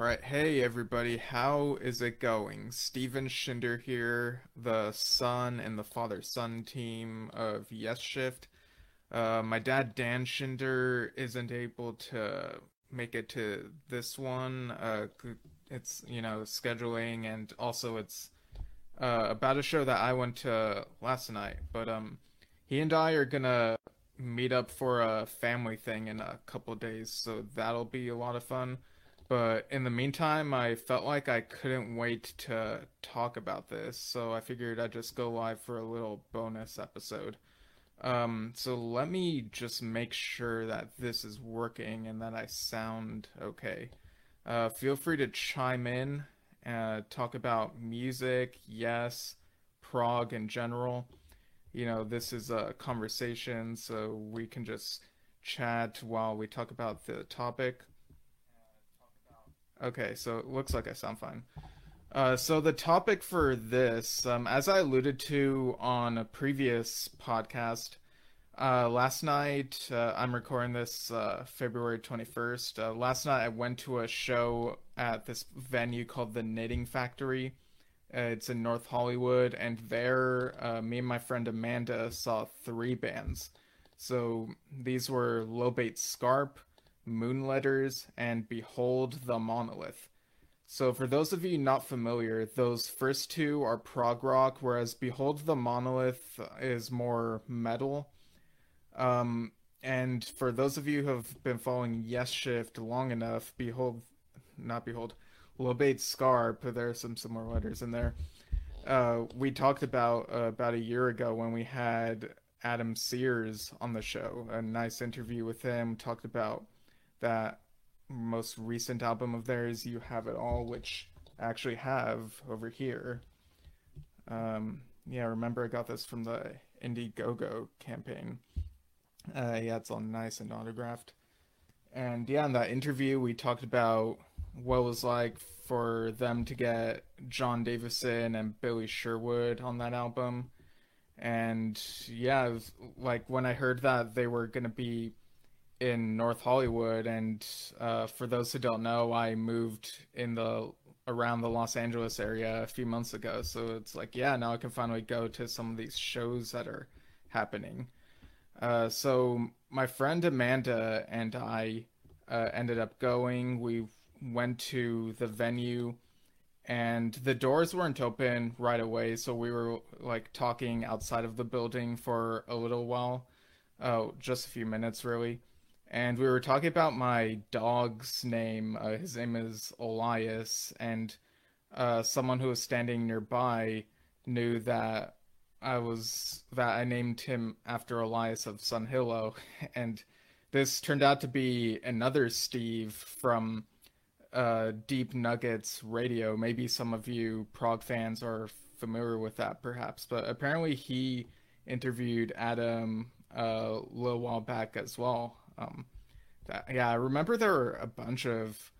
All right, hey everybody, how is it going? Steven Schinder here, the son and the father-son team of Yes Shift. Uh, my dad Dan Schinder isn't able to make it to this one. Uh, it's you know scheduling and also it's uh, about a show that I went to last night. But um, he and I are gonna meet up for a family thing in a couple days, so that'll be a lot of fun. But in the meantime, I felt like I couldn't wait to talk about this, so I figured I'd just go live for a little bonus episode. Um, so let me just make sure that this is working and that I sound okay. Uh, feel free to chime in, uh, talk about music, yes, prog in general. You know, this is a conversation, so we can just chat while we talk about the topic. Okay, so it looks like I sound fine. Uh, so the topic for this, um, as I alluded to on a previous podcast, uh, last night uh, I'm recording this uh, February 21st. Uh, last night I went to a show at this venue called the Knitting Factory. Uh, it's in North Hollywood, and there, me and my friend Amanda saw three bands. So these were Lobate Scarp, Moonletters, and Behold the Monolith. So, for those of you not familiar, those first two are prog rock, whereas Behold the Monolith is more metal. Um, and for those of you who have been following Yes Shift long enough, Behold, not Behold, Lobate Scarp, there are some similar letters in there. Uh, we talked about uh, about a year ago when we had Adam Sears on the show. A nice interview with him. Talked about that most recent album of theirs, You Have It All, which I actually have over here. Um, yeah, remember I got this from the Indiegogo campaign. Uh, yeah, it's all nice and autographed. And yeah, in that interview, we talked about what it was like for them to get Jon Davison and Billy Sherwood on that album. And yeah, like when I heard that they were going to be in North Hollywood, and uh, for those who don't know, I moved in the around the Los Angeles area a few months ago. So it's like, yeah, now I can finally go to some of these shows that are happening. Uh, so my friend Amanda and I uh, ended up going. We went to the venue, and the doors weren't open right away. So we were like talking outside of the building for a little while, uh, just a few minutes really and we were talking about my dog's name. Uh, his name is Olias, and uh, someone who was standing nearby knew that I was that I named him after Olias of Sunhillow, and this turned out to be another Steve from uh, Deep Nuggets Radio. Maybe some of you prog fans are familiar with that, perhaps, but apparently he interviewed Adam uh, a little while back as well. Um, that, yeah, I remember there were a bunch of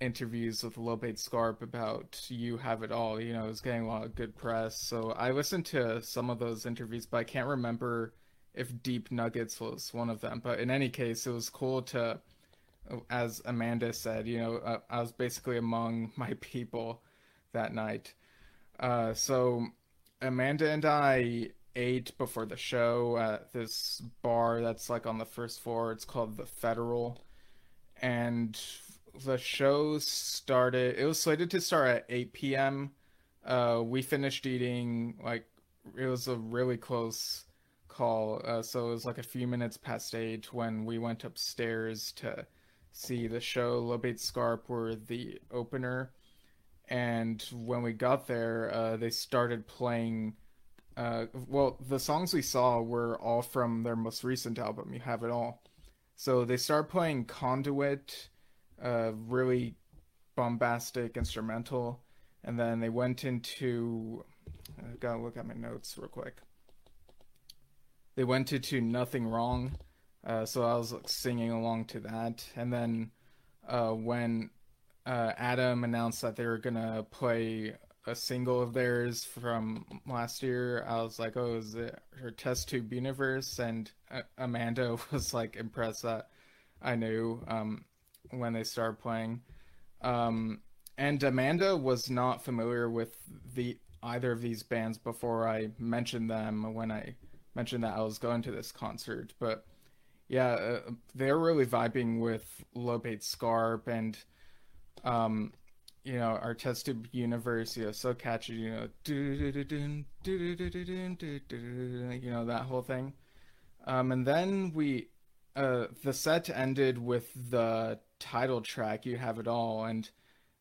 interviews with Lobate Scarp about You Have It All. You know, it was getting a lot of good press. So I listened to some of those interviews, but I can't remember if Deep Nuggets was one of them. But in any case, it was cool to, as Amanda said, you know, uh, I was basically among my people that night. Uh, so Amanda and I ate before the show at this bar that's like on the first floor. It's called the Federal, and the show started. It was slated to start at 8 p.m. Uh, we finished eating like it was a really close call. Uh, so it was like a few minutes past eight when we went upstairs to see the show. Lobate Scarp were the opener, and when we got there, uh, they started playing uh, well, the songs we saw were all from their most recent album, You Have It All. So they started playing Conduit, uh, really bombastic instrumental, and then they went into. I gotta look at my notes real quick. They went into Nothing Wrong, uh, so I was like, singing along to that, and then uh, when uh, Adam announced that they were gonna play a single of theirs from last year. I was like, oh, is it her test tube universe? And uh, Amanda was like impressed that I knew um, when they started playing. Um, and Amanda was not familiar with the either of these bands before I mentioned them when I mentioned that I was going to this concert. But yeah, uh, they're really vibing with Lobate Scarp and um, you know, our test tube universe, you know, so catchy, you know, you know, that whole thing. Um, and then we, uh, the set ended with the title track, You Have It All, and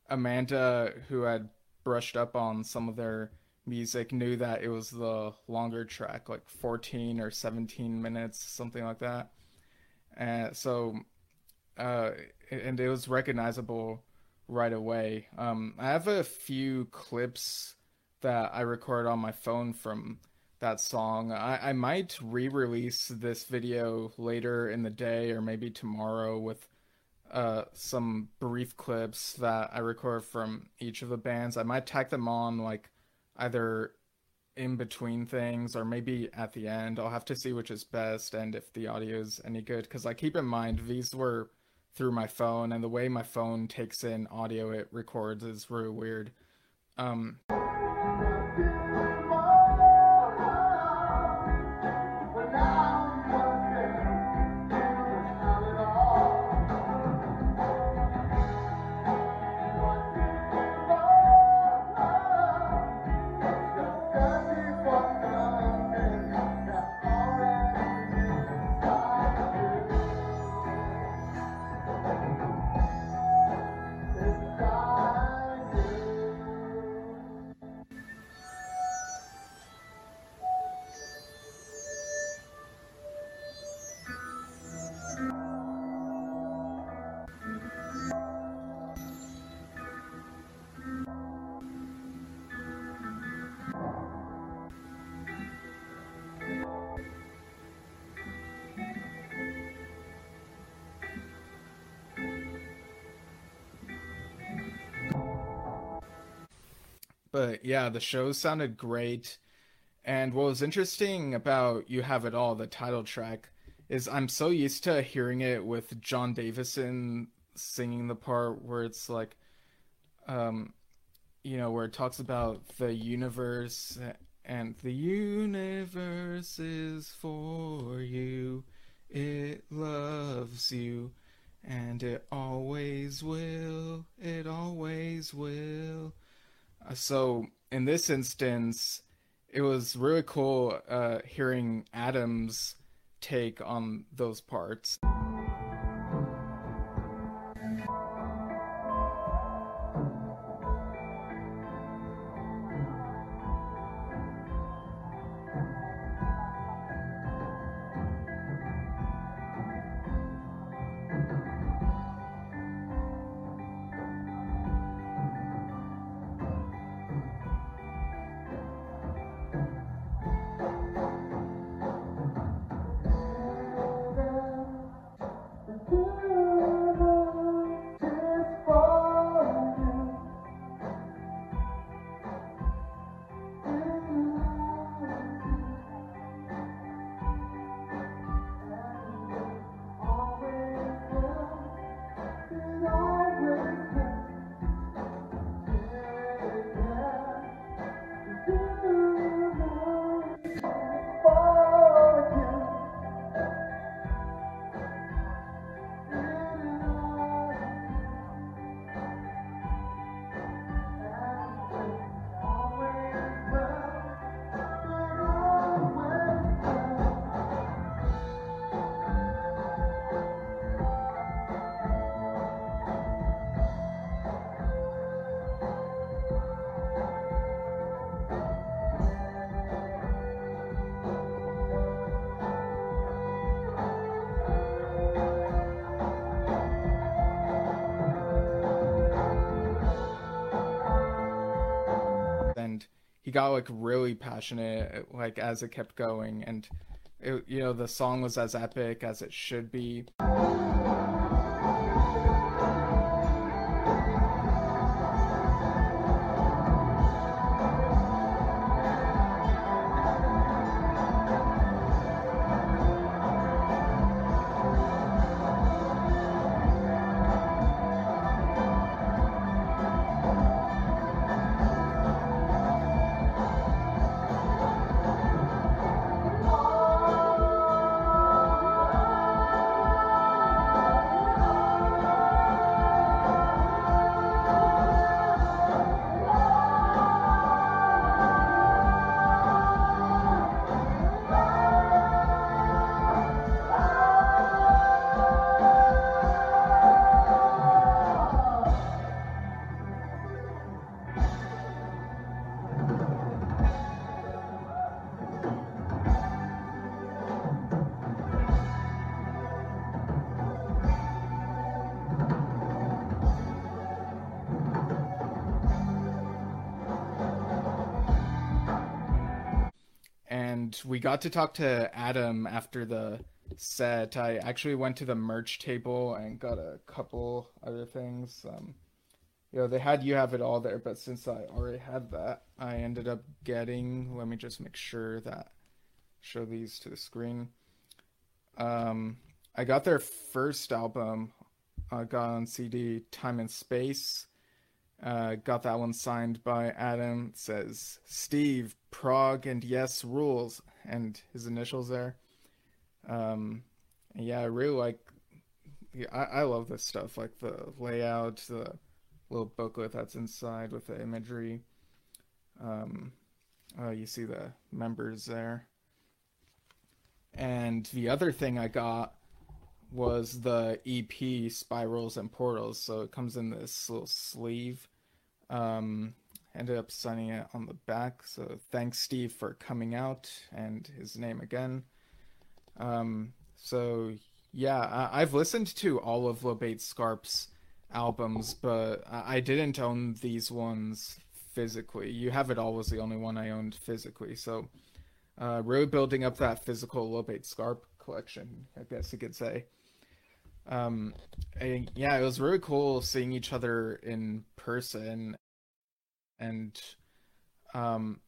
Amanda, who had brushed up on some of their music, knew that it was the longer track, like 14 or 17 minutes, something like that. And so, uh, and it was recognizable right away. Um, I have a few clips that I recorded on my phone from that song. I, I might re release this video later in the day or maybe tomorrow with uh, some brief clips that I record from each of the bands. I might tack them on like either in between things or maybe at the end. I'll have to see which is best and if the audio is any good. Because I keep in mind these were through my phone and the way my phone takes in audio it records is really weird. Um, But yeah, the show sounded great. And what was interesting about You Have It All, the title track, is I'm so used to hearing it with Jon Davison singing the part where it's like, um, you know, where it talks about the universe and the universe is for you, it loves you, and it always will, it always will. So in this instance, it was really cool uh, hearing Adam's take on those parts. He got like really passionate like as it kept going and it, you know the song was as epic as it should be we got to talk to Adam after the set. I actually went to the merch table and got a couple other things. Um, you know, they had you have it all there, but since I already had that, I ended up getting. Let me just make sure that show these to the screen. Um, I got their first album, uh, got on CD, Time and Space. Uh, got that one signed by Adam. It says Steve Prog and Yes rules, and his initials there. Um, yeah, I really like. Yeah, I, I love this stuff, like the layout, the little booklet that's inside with the imagery. Um, oh, you see the members there. And the other thing I got was the EP Spirals and Portals. So it comes in this little sleeve. Um, ended up signing it on the back. So thanks, Steve, for coming out and his name again. Um, so yeah, I- have listened to all of Lobate Scarp's albums, but I-, I didn't own these ones physically. You Have It All was the only one I owned physically. So uh, really building up that physical Lobate Scarp collection, I guess you could say. Um, and yeah, it was really cool seeing each other in person, and um,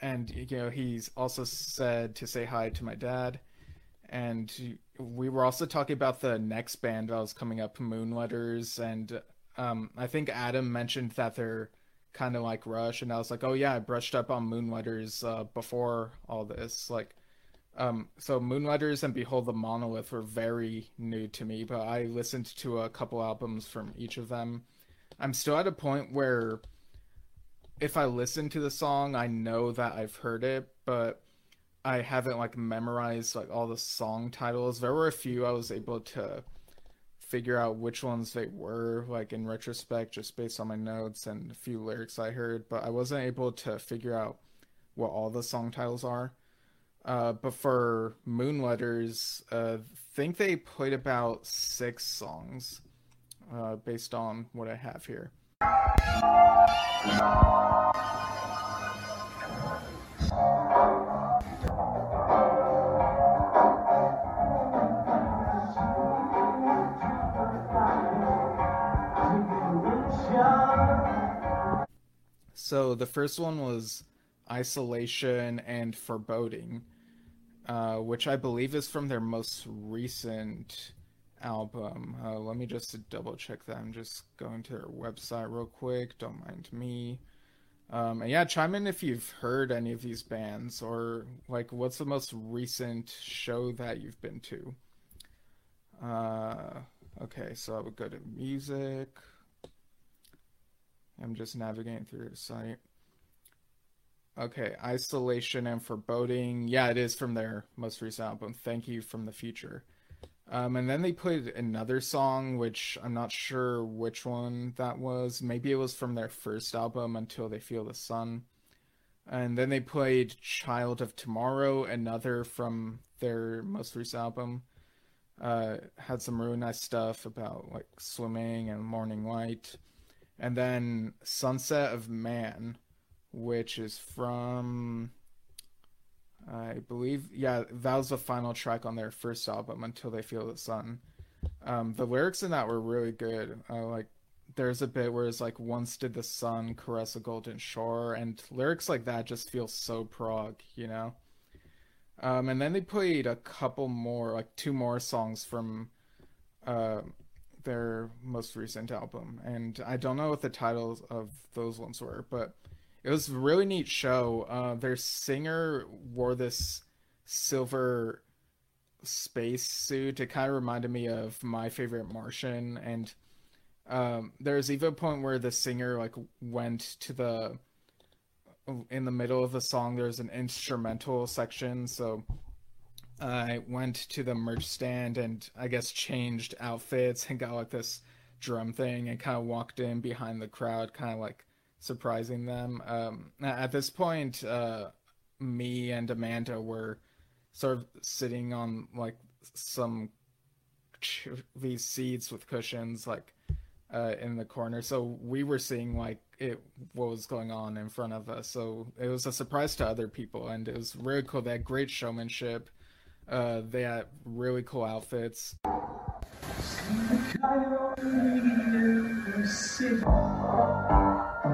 and you know he's also said to say hi to my dad, and we were also talking about the next band that was coming up, Moonletters, and um, I think Adam mentioned that they're kind of like Rush, and I was like, oh yeah, I brushed up on Moonletters uh, before all this, like um, so Moonletters and Behold the Monolith were very new to me, but I listened to a couple albums from each of them. I'm still at a point where if I listen to the song, I know that I've heard it, but I haven't like memorized like all the song titles. There were a few I was able to figure out which ones they were like in retrospect just based on my notes and a few lyrics I heard, but I wasn't able to figure out what all the song titles are. Uh, but for Moonletters, uh, think they played about six songs uh, based on what I have here. So the first one was Isolation and Foreboding uh, which I believe is from their most recent album. Uh, let me just double check that. I'm just going to their website real quick. Don't mind me. Um, and yeah, chime in if you've heard any of these bands or like what's the most recent show that you've been to. Uh, okay, so I would go to music. I'm just navigating through the site. Okay, Isolation and Foreboding. Yeah, it is from their most recent album, Thank You from the Future. Um, and then they played another song, which I'm not sure which one that was. Maybe it was from their first album, Until They Feel the Sun. And then they played Child of Tomorrow, another from their most recent album. Uh, had some really nice stuff about like swimming and morning light. And then Sunset of Man, which is from I believe yeah, that was the final track on their first album until they feel the sun. Um, the lyrics in that were really good. Uh, like there's a bit where it's like once did the sun caress a golden shore and lyrics like that just feel so prog, you know. Um, and then they played a couple more, like two more songs from uh, their most recent album, and I don't know what the titles of those ones were, but it was a really neat show. Uh, their singer wore this silver space suit. It kind of reminded me of my favorite Martian, and um, there's even a point where the singer like went to the in the middle of the song. There's an instrumental section, so I went to the merch stand and I guess changed outfits and got like this drum thing and kind of walked in behind the crowd, kind of like surprising them. Um, at this point, uh, me and Amanda were sort of sitting on like some these seats with cushions, like uh, in the corner, so we were seeing like it what was going on in front of us. So it was a surprise to other people, and it was really cool. They had great showmanship. Uh, they had really cool outfits. And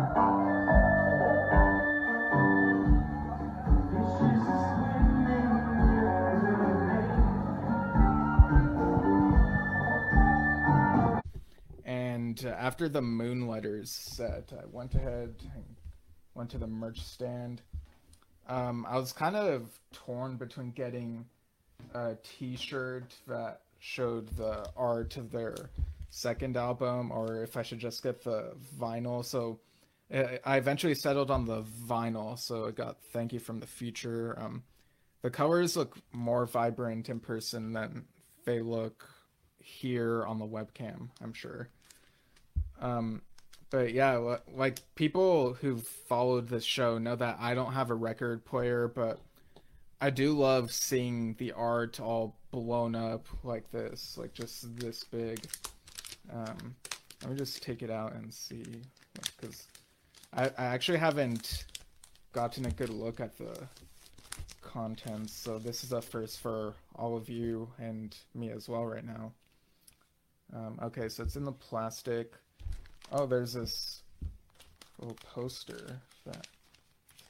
uh, after the Moonletters set, I went ahead and went to the merch stand. Um, I was kind of torn between getting a T-shirt that showed the art of their second album, or if I should just get the vinyl. So I eventually settled on the vinyl. So I got "Thank You from the Future." Um, the colors look more vibrant in person than they look here on the webcam. I'm sure. Um, but yeah, like people who've followed this show know that I don't have a record player, but I do love seeing the art all blown up like this, like just this big. Um, let me just take it out and see, because I, I actually haven't gotten a good look at the contents, so this is a first for all of you and me as well right now. Um, okay, so it's in the plastic. Oh, there's this little poster that.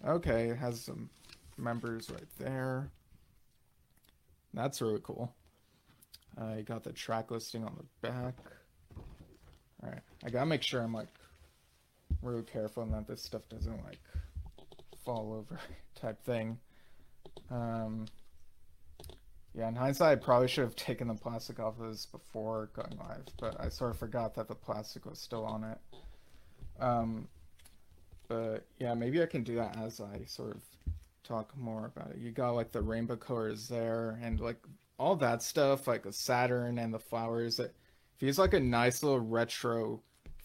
Okay, it has some members right there. That's really cool. I got the track listing on the back. Alright, I gotta make sure I'm like really careful and that this stuff doesn't like fall over type thing. Um, yeah, in hindsight, I probably should have taken the plastic off of this before going live, but I sort of forgot that the plastic was still on it. Um, but yeah, maybe I can do that as I sort of talk more about it. You got like the rainbow colors there and like all that stuff, like the Saturn and the flowers. It feels like a nice little retro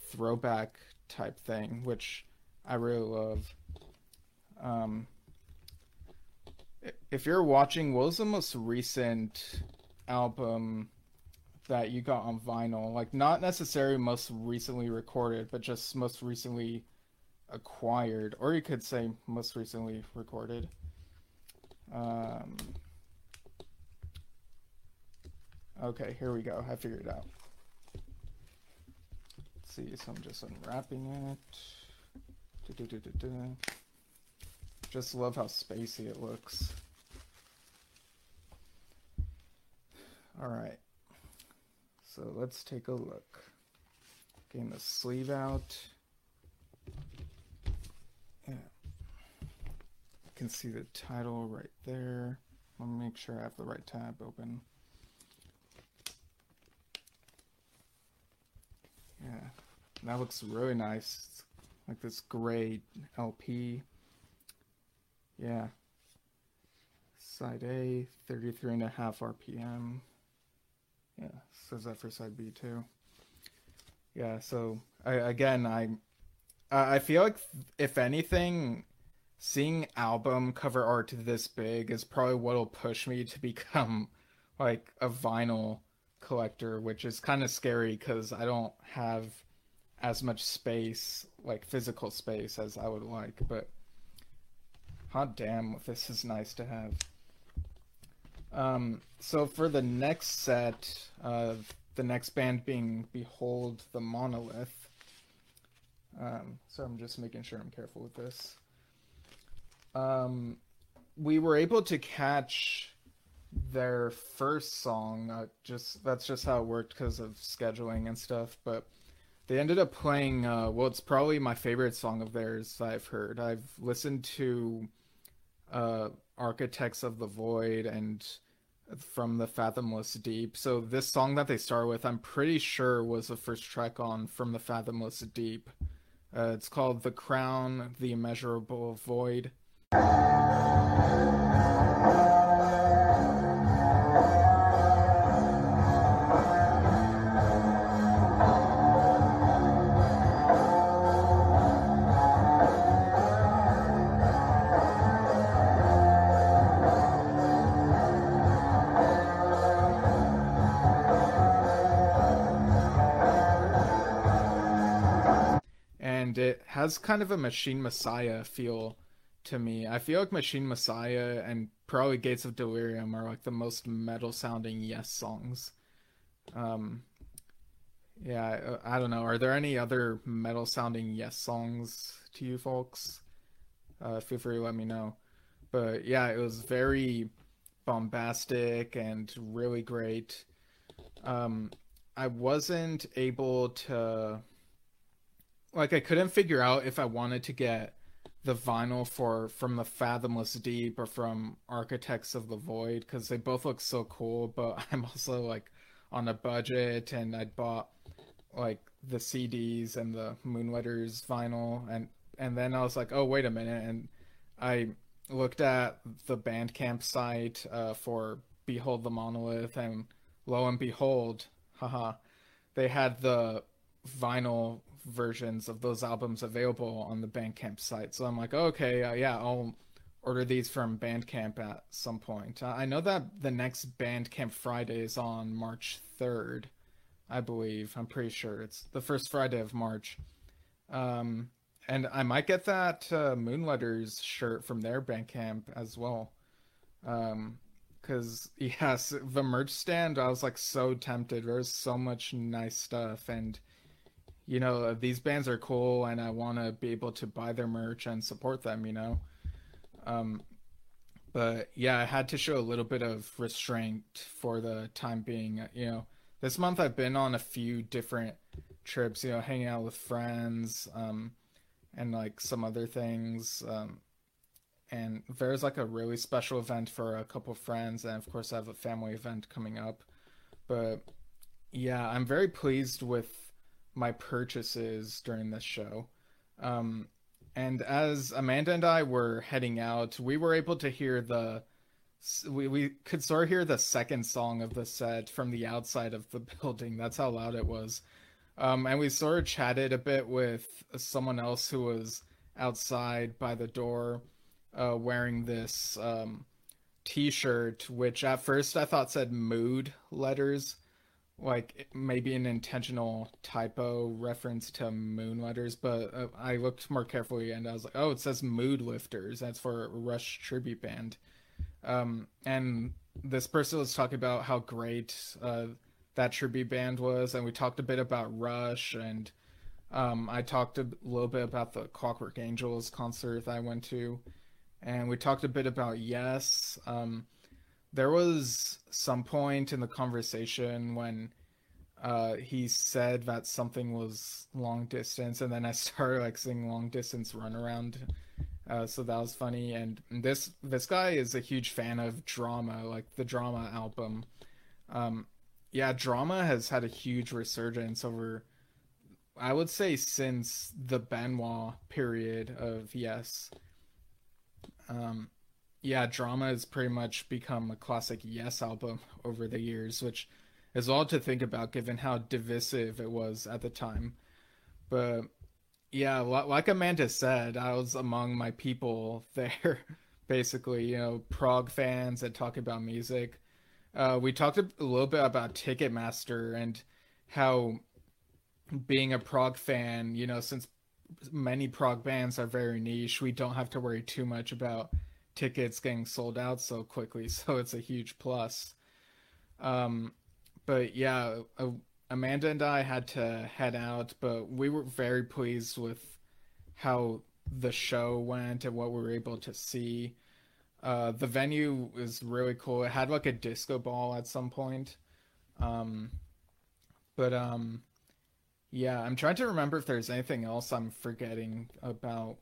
throwback type thing, which I really love. Um, if you're watching, what was the most recent album that you got on vinyl? Like, not necessarily most recently recorded, but just most recently acquired, or you could say most recently recorded. Um, okay, here we go. I figured it out. See, so I'm just unwrapping it. Just love how spacey it looks. Alright. So let's take a look. Getting the sleeve out. Yeah. You can see the title right there. Let me make sure I have the right tab open. Yeah, that looks really nice. It's like this gray LP. Yeah. Side A, 33 and a half RPM. Yeah, says that for side B too. Yeah, so I, again, I I feel like if anything, seeing album cover art this big is probably what'll push me to become like a vinyl collector, which is kind of scary because I don't have as much space, like physical space, as I would like. But hot damn, this is nice to have. Um, so for the next set, uh, the next band being Behold the Monolith. Um, so I'm just making sure I'm careful with this. Um, we were able to catch their first song. Uh, just that's just how it worked because of scheduling and stuff. But they ended up playing. Uh, well, it's probably my favorite song of theirs I've heard. I've listened to uh, Architects of the Void and from the Fathomless Deep. So this song that they start with, I'm pretty sure was the first track on from the Fathomless Deep. Uh, it's called The Crown, The Immeasurable Void. And it has kind of a Machine Messiah feel to me. I feel like Machine Messiah and probably Gates of Delirium are like the most metal sounding Yes songs. Um, yeah, I, I don't know. Are there any other metal sounding Yes songs to you folks? Uh, feel free to let me know. But yeah, it was very bombastic and really great. Um, I wasn't able to like I couldn't figure out if I wanted to get the vinyl for from the Fathomless Deep or from Architects of the Void because they both look so cool. But I'm also like on a budget, and I bought like the CDs and the Moonletters vinyl, and and then I was like, oh wait a minute, and I looked at the Bandcamp site uh, for Behold the Monolith, and lo and behold, haha, they had the vinyl versions of those albums available on the Bandcamp site. So I'm like, oh, okay, uh, yeah, I'll order these from Bandcamp at some point. Uh, I know that the next Bandcamp Friday is on March 3rd, I believe. I'm pretty sure it's the first Friday of March. Um, and I might get that uh, Moonletters shirt from their Bandcamp as well. Um, because yes, the merch stand, I was like so tempted. There's so much nice stuff, and you know these bands are cool, and I want to be able to buy their merch and support them. You know, um, but yeah, I had to show a little bit of restraint for the time being. You know, this month I've been on a few different trips. You know, hanging out with friends, um, and like some other things. Um, and there's like a really special event for a couple friends and of course i have a family event coming up but yeah i'm very pleased with my purchases during this show. Um, and as amanda and i were heading out we were able to hear the we, we could sort of hear the second song of the set from the outside of the building. That's how loud it was. Um, and we sort of chatted a bit with someone else who was outside by the door uh, wearing this um, T-shirt, which at first I thought said "mood" letters, like maybe an intentional typo reference to moon letters. But uh, I looked more carefully and I was like, "Oh, it says Mood Lifters. That's for Rush tribute band." Um, and this person was talking about how great uh, that tribute band was, and we talked a bit about Rush and. Um, I talked a little bit about the Clockwork Angels concert I went to, and we talked a bit about yes. Um, there was some point in the conversation when uh, he said that something was long distance, and then I started like seeing long distance run around. Uh, so that was funny, and this this guy is a huge fan of drama, like the drama album. Um, yeah, drama has had a huge resurgence over, I would say, since the Benoit period of Yes. Um, yeah, drama has pretty much become a classic Yes album over the years, which is all to think about given how divisive it was at the time. But yeah, like Amanda said, I was among my people there, basically, you know, prog fans that talk about music. Uh, we talked a little bit about Ticketmaster and how being a prog fan, you know, since many prog bands are very niche. We don't have to worry too much about tickets getting sold out so quickly, so it's a huge plus. Um, but yeah, uh, Amanda and I had to head out, but we were very pleased with how the show went and what we were able to see. Uh, the venue was really cool. It had like a disco ball at some point. Um, but um, yeah, I'm trying to remember if there's anything else I'm forgetting about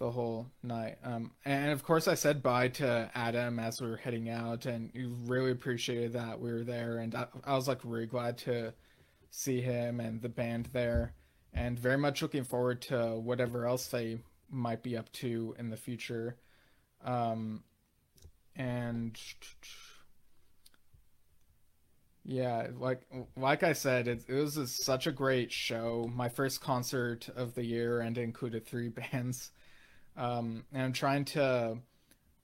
the whole night. Um, and of course, I said bye to Adam as we were heading out, and you really appreciated that we were there. And I, I was like really glad to see him and the band there, and very much looking forward to whatever else they might be up to in the future. Um, and yeah, like like I said, it, it was a, such a great show. My first concert of the year, and included three bands. Um, and I'm trying to.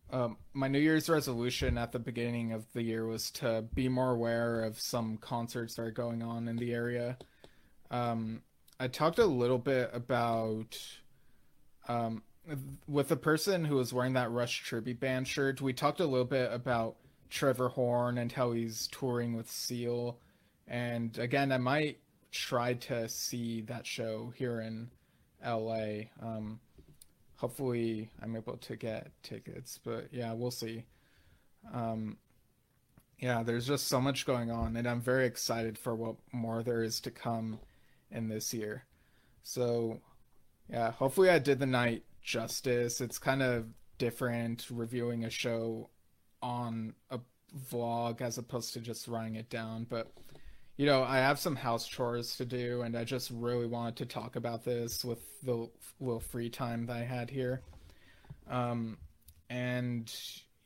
Um, my New Year's resolution at the beginning of the year was to be more aware of some concerts that are going on in the area. Um, I talked a little bit about um, with the person who was wearing that Rush tribute band shirt. We talked a little bit about Trevor Horn and how he's touring with Seal. And again, I might try to see that show here in LA. Um, hopefully, I'm able to get tickets, but yeah, we'll see. Um, yeah, there's just so much going on, and I'm very excited for what more there is to come in this year. So, yeah, hopefully, I did the night justice. It's kind of different reviewing a show on a vlog as opposed to just writing it down, but you know, I have some house chores to do, and I just really wanted to talk about this with the little free time that I had here. Um, and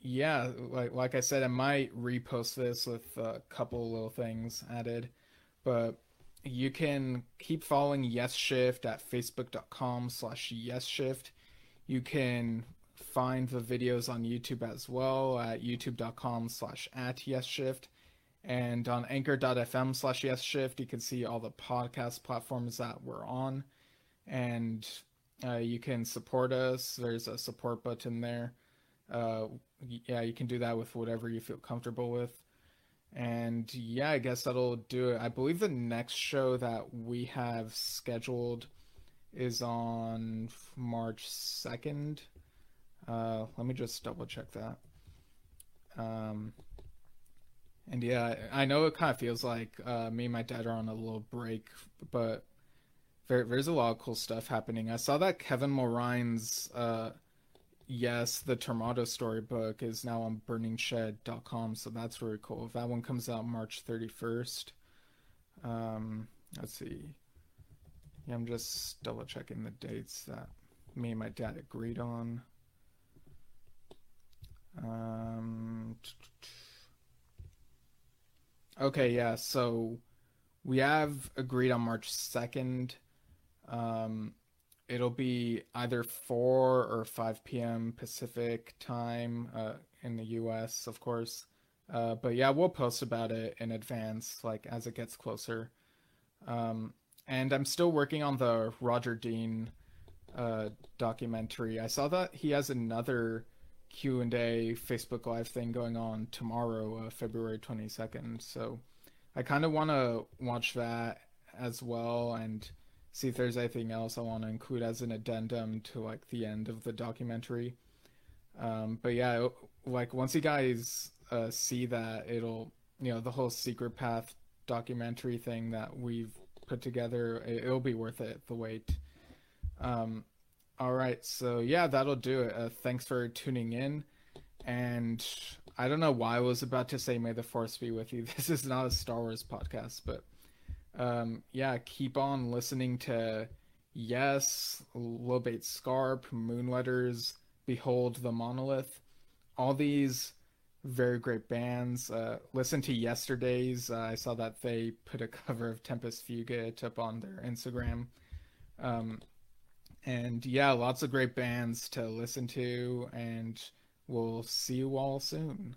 yeah, like like I said, I might repost this with a couple little things added, but you can keep following Yes Shift at facebook.com slash Yes Shift. You can find the videos on YouTube as well at youtube.com slash at Yes Shift and on anchor.fm slash yes shift, you can see all the podcast platforms that we're on. And uh, you can support us. There's a support button there. Uh, yeah, you can do that with whatever you feel comfortable with. And yeah, I guess that'll do it. I believe the next show that we have scheduled is on March 2nd. Uh, let me just double check that. Um, and yeah, I know it kind of feels like uh, me and my dad are on a little break, but there, there's a lot of cool stuff happening. I saw that Kevin Mulrine's uh, Yes, the Tormato storybook is now on burningshed.com, so that's really cool. That one comes out March 31st. Um, let's see. Yeah, I'm just double checking the dates that me and my dad agreed on. Um, Okay, yeah. So we have agreed on March 2nd. Um, it'll be either 4 or 5 p.m. Pacific time uh, in the US, of course. Uh, but yeah, we'll post about it in advance, like as it gets closer. Um, and I'm still working on the Roger Dean uh, documentary. I saw that he has another Q and A Facebook Live thing going on tomorrow, uh, February twenty second. So I kind of want to watch that as well and see if there's anything else I want to include as an addendum to like the end of the documentary. Um, but yeah, like once you guys uh, see that, it'll you know the whole Secret Path documentary thing that we've put together. It'll be worth it the wait. Um, all right, so yeah, that'll do it. Uh, thanks for tuning in, and I don't know why I was about to say "May the Force be with you." This is not a Star Wars podcast, but um, yeah, keep on listening to Yes, Lobate Scarp, Moonletters, Behold the Monolith, all these very great bands. Uh, listen to Yesterday's. Uh, I saw that they put a cover of Tempus Fugit up on their Instagram. Um, and yeah, lots of great bands to listen to, and we'll see you all soon.